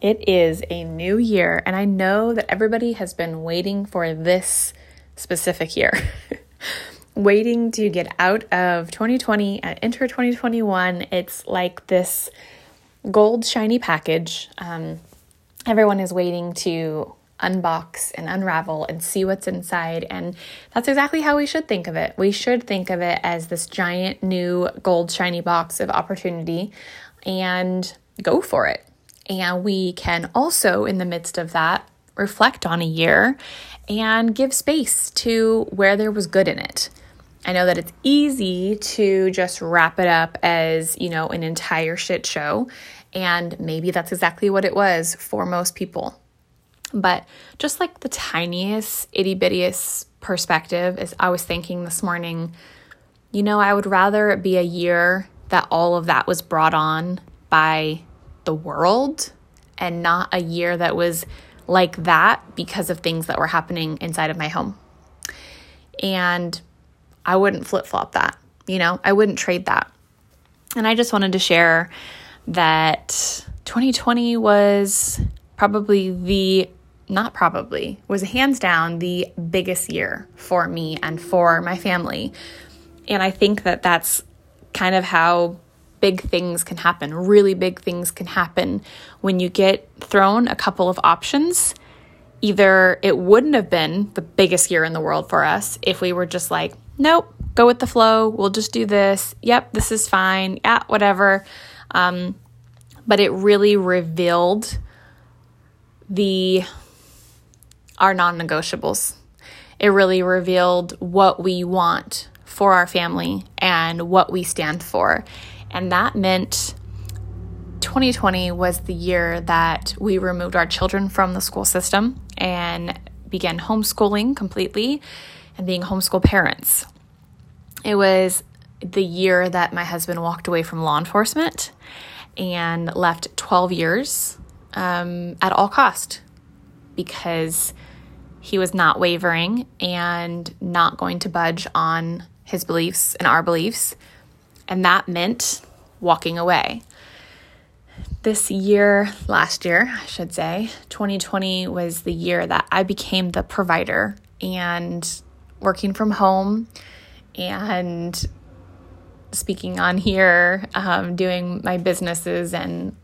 It is a new year, and I know that everybody has been waiting for this specific year. waiting to get out of 2020 and enter 2021. It's like this gold shiny package. Um, everyone is waiting to unbox and unravel and see what's inside. And that's exactly how we should think of it. We should think of it as this giant new gold shiny box of opportunity and go for it. And we can also, in the midst of that, reflect on a year and give space to where there was good in it. I know that it's easy to just wrap it up as, you know, an entire shit show. And maybe that's exactly what it was for most people. But just like the tiniest, itty bittiest perspective, as I was thinking this morning, you know, I would rather it be a year that all of that was brought on by the world and not a year that was like that because of things that were happening inside of my home. And I wouldn't flip flop that, you know, I wouldn't trade that. And I just wanted to share that 2020 was probably the, not probably, was hands down the biggest year for me and for my family. And I think that that's kind of how big things can happen. Really big things can happen when you get thrown a couple of options. Either it wouldn't have been the biggest year in the world for us if we were just like, nope, go with the flow. We'll just do this. Yep, this is fine. Yeah, whatever. Um, but it really revealed the our non-negotiables. It really revealed what we want for our family and what we stand for. And that meant 2020 was the year that we removed our children from the school system and began homeschooling completely and being homeschool parents. It was the year that my husband walked away from law enforcement and left 12 years um, at all cost because he was not wavering and not going to budge on his beliefs and our beliefs and that meant walking away. This year, last year, I should say, 2020 was the year that I became the provider and working from home and speaking on here, um, doing my businesses and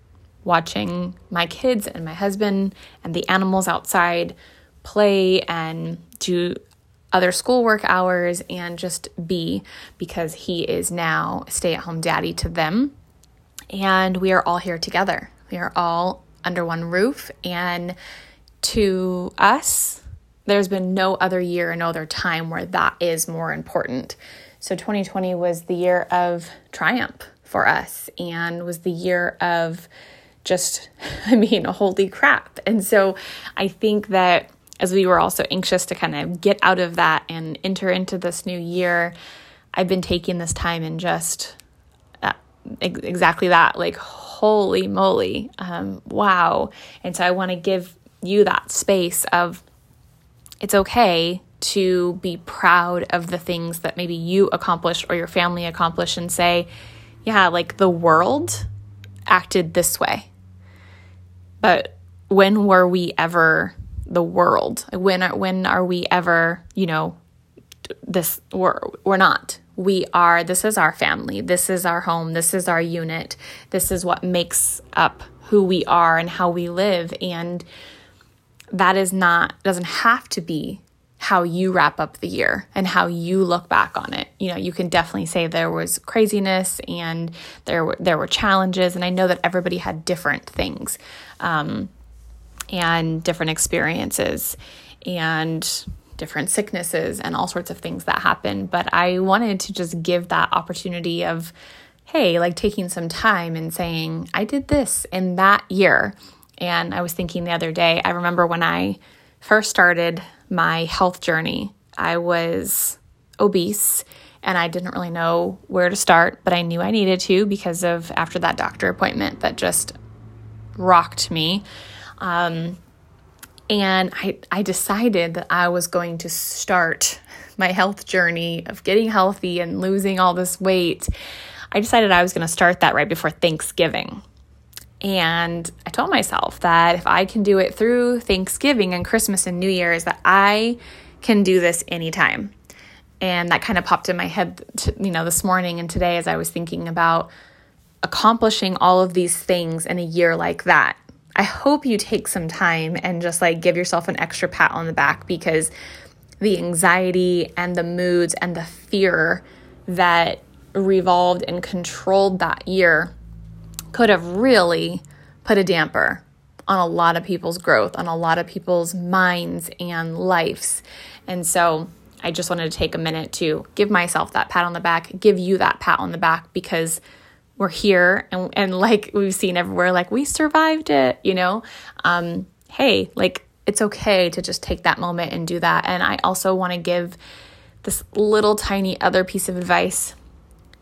watching my kids and my husband and the animals outside play and do other schoolwork hours and just be because he is now stay at home daddy to them. And we are all here together. We are all under one roof. And to us, there's been no other year, no other time where that is more important. So 2020 was the year of triumph for us and was the year of just, I mean, holy crap. And so I think that as we were also anxious to kind of get out of that and enter into this new year, I've been taking this time and just uh, ex- exactly that like, holy moly, um, wow. And so I want to give you that space of it's okay to be proud of the things that maybe you accomplished or your family accomplished and say, yeah, like the world acted this way. But when were we ever the world. When are, when are we ever, you know, this we're we're not. We are this is our family. This is our home. This is our unit. This is what makes up who we are and how we live and that is not doesn't have to be how you wrap up the year and how you look back on it. You know, you can definitely say there was craziness and there were there were challenges, and I know that everybody had different things. Um, and different experiences and different sicknesses and all sorts of things that happen. But I wanted to just give that opportunity of, hey, like taking some time and saying, I did this in that year. And I was thinking the other day, I remember when I first started my health journey, I was obese and I didn't really know where to start, but I knew I needed to because of after that doctor appointment that just rocked me. Um, and I, I decided that I was going to start my health journey of getting healthy and losing all this weight. I decided I was going to start that right before Thanksgiving. And I told myself that if I can do it through Thanksgiving and Christmas and New Year's, that I can do this anytime. And that kind of popped in my head, to, you know, this morning and today as I was thinking about accomplishing all of these things in a year like that. I hope you take some time and just like give yourself an extra pat on the back because the anxiety and the moods and the fear that revolved and controlled that year could have really put a damper on a lot of people's growth, on a lot of people's minds and lives. And so I just wanted to take a minute to give myself that pat on the back, give you that pat on the back because we're here and, and like we've seen everywhere, like we survived it, you know? Um, hey, like it's okay to just take that moment and do that. And I also want to give this little tiny other piece of advice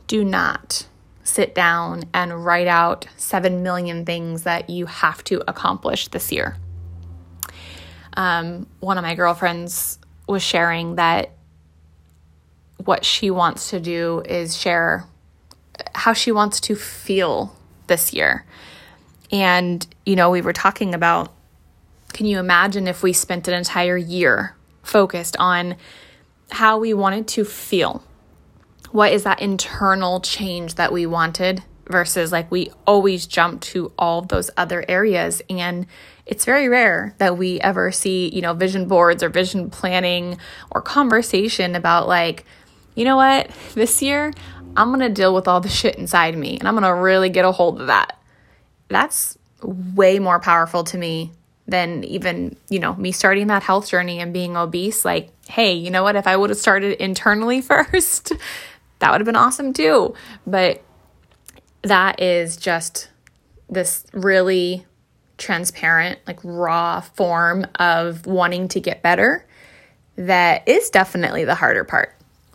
do not sit down and write out 7 million things that you have to accomplish this year. Um, one of my girlfriends was sharing that what she wants to do is share how she wants to feel this year. And, you know, we were talking about can you imagine if we spent an entire year focused on how we wanted to feel? what is that internal change that we wanted versus like we always jump to all those other areas and it's very rare that we ever see you know vision boards or vision planning or conversation about like you know what this year i'm going to deal with all the shit inside me and i'm going to really get a hold of that that's way more powerful to me than even you know me starting that health journey and being obese like hey you know what if i would have started internally first that would have been awesome too. But that is just this really transparent, like raw form of wanting to get better that is definitely the harder part.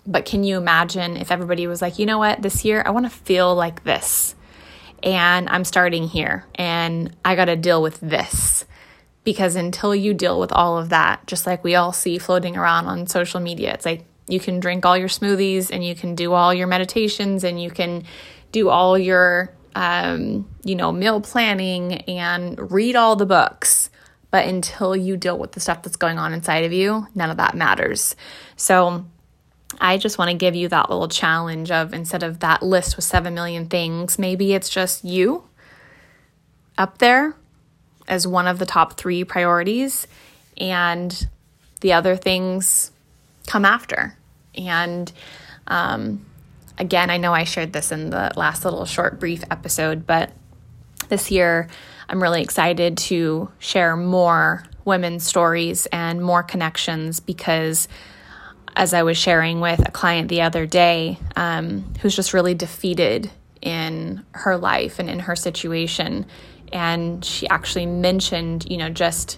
But can you imagine if everybody was like, you know what, this year I want to feel like this, and I'm starting here, and I got to deal with this? Because until you deal with all of that, just like we all see floating around on social media, it's like you can drink all your smoothies and you can do all your meditations and you can do all your um, you know meal planning and read all the books. But until you deal with the stuff that's going on inside of you none of that matters. So i just want to give you that little challenge of instead of that list with 7 million things maybe it's just you up there as one of the top three priorities and the other things come after. And um, again, I know I shared this in the last little short, brief episode, but this year I'm really excited to share more women's stories and more connections because as I was sharing with a client the other day um, who's just really defeated in her life and in her situation. And she actually mentioned, you know, just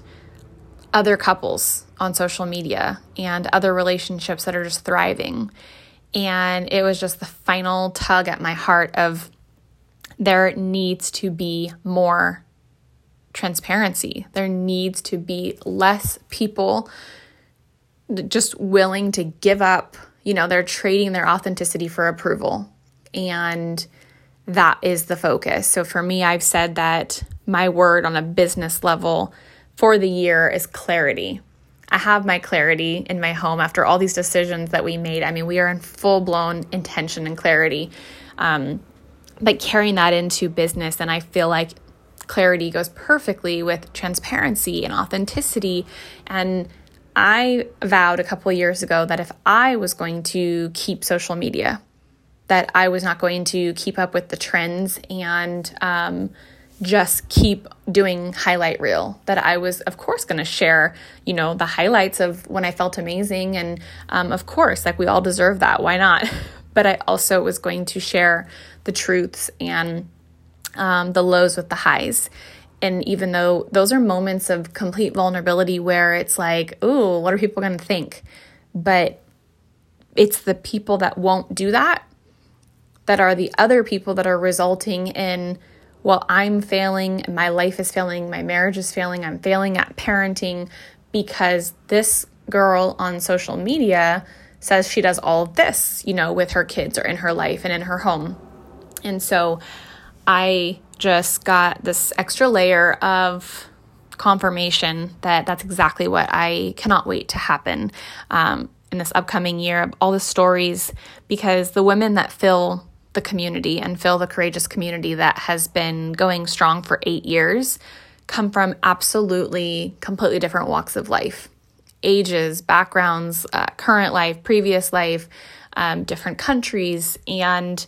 other couples on social media and other relationships that are just thriving. And it was just the final tug at my heart of there needs to be more transparency. There needs to be less people just willing to give up, you know, they're trading their authenticity for approval. And that is the focus. So for me, I've said that my word on a business level for the year is clarity. I have my clarity in my home after all these decisions that we made. I mean, we are in full blown intention and clarity. Um, but carrying that into business, and I feel like clarity goes perfectly with transparency and authenticity. And I vowed a couple years ago that if I was going to keep social media, that I was not going to keep up with the trends and um, just keep doing highlight reel. That i was of course going to share you know the highlights of when i felt amazing and um, of course like we all deserve that. Why not? But i also was going to share the truths and um, the lows with the highs and even though those are moments of complete vulnerability where it's like "Ooh, what are people going to think but it's the people that won't do that that are the other people that are resulting in well, I'm failing, my life is failing, my marriage is failing, I'm failing at parenting because this girl on social media says she does all of this, you know, with her kids or in her life and in her home. And so I just got this extra layer of confirmation that that's exactly what I cannot wait to happen um, in this upcoming year. All the stories, because the women that fill the community and fill the courageous community that has been going strong for eight years come from absolutely completely different walks of life ages, backgrounds, uh, current life, previous life, um, different countries. And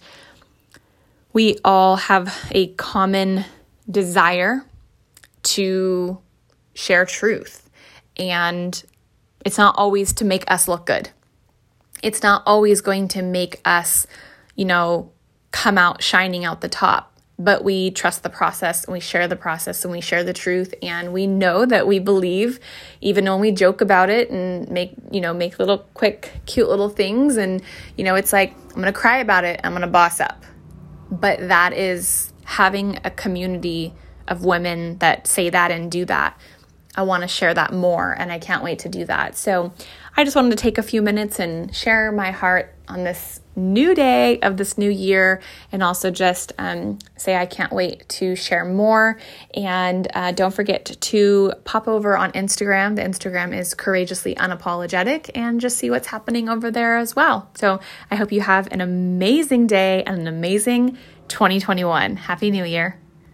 we all have a common desire to share truth. And it's not always to make us look good. It's not always going to make us, you know, come out shining out the top. But we trust the process and we share the process and we share the truth and we know that we believe even when we joke about it and make, you know, make little quick cute little things and you know, it's like I'm going to cry about it, I'm going to boss up. But that is having a community of women that say that and do that. I want to share that more and I can't wait to do that. So, I just wanted to take a few minutes and share my heart on this new day of this new year and also just um, say I can't wait to share more. And uh, don't forget to pop over on Instagram. The Instagram is courageously unapologetic and just see what's happening over there as well. So I hope you have an amazing day and an amazing 2021. Happy New Year.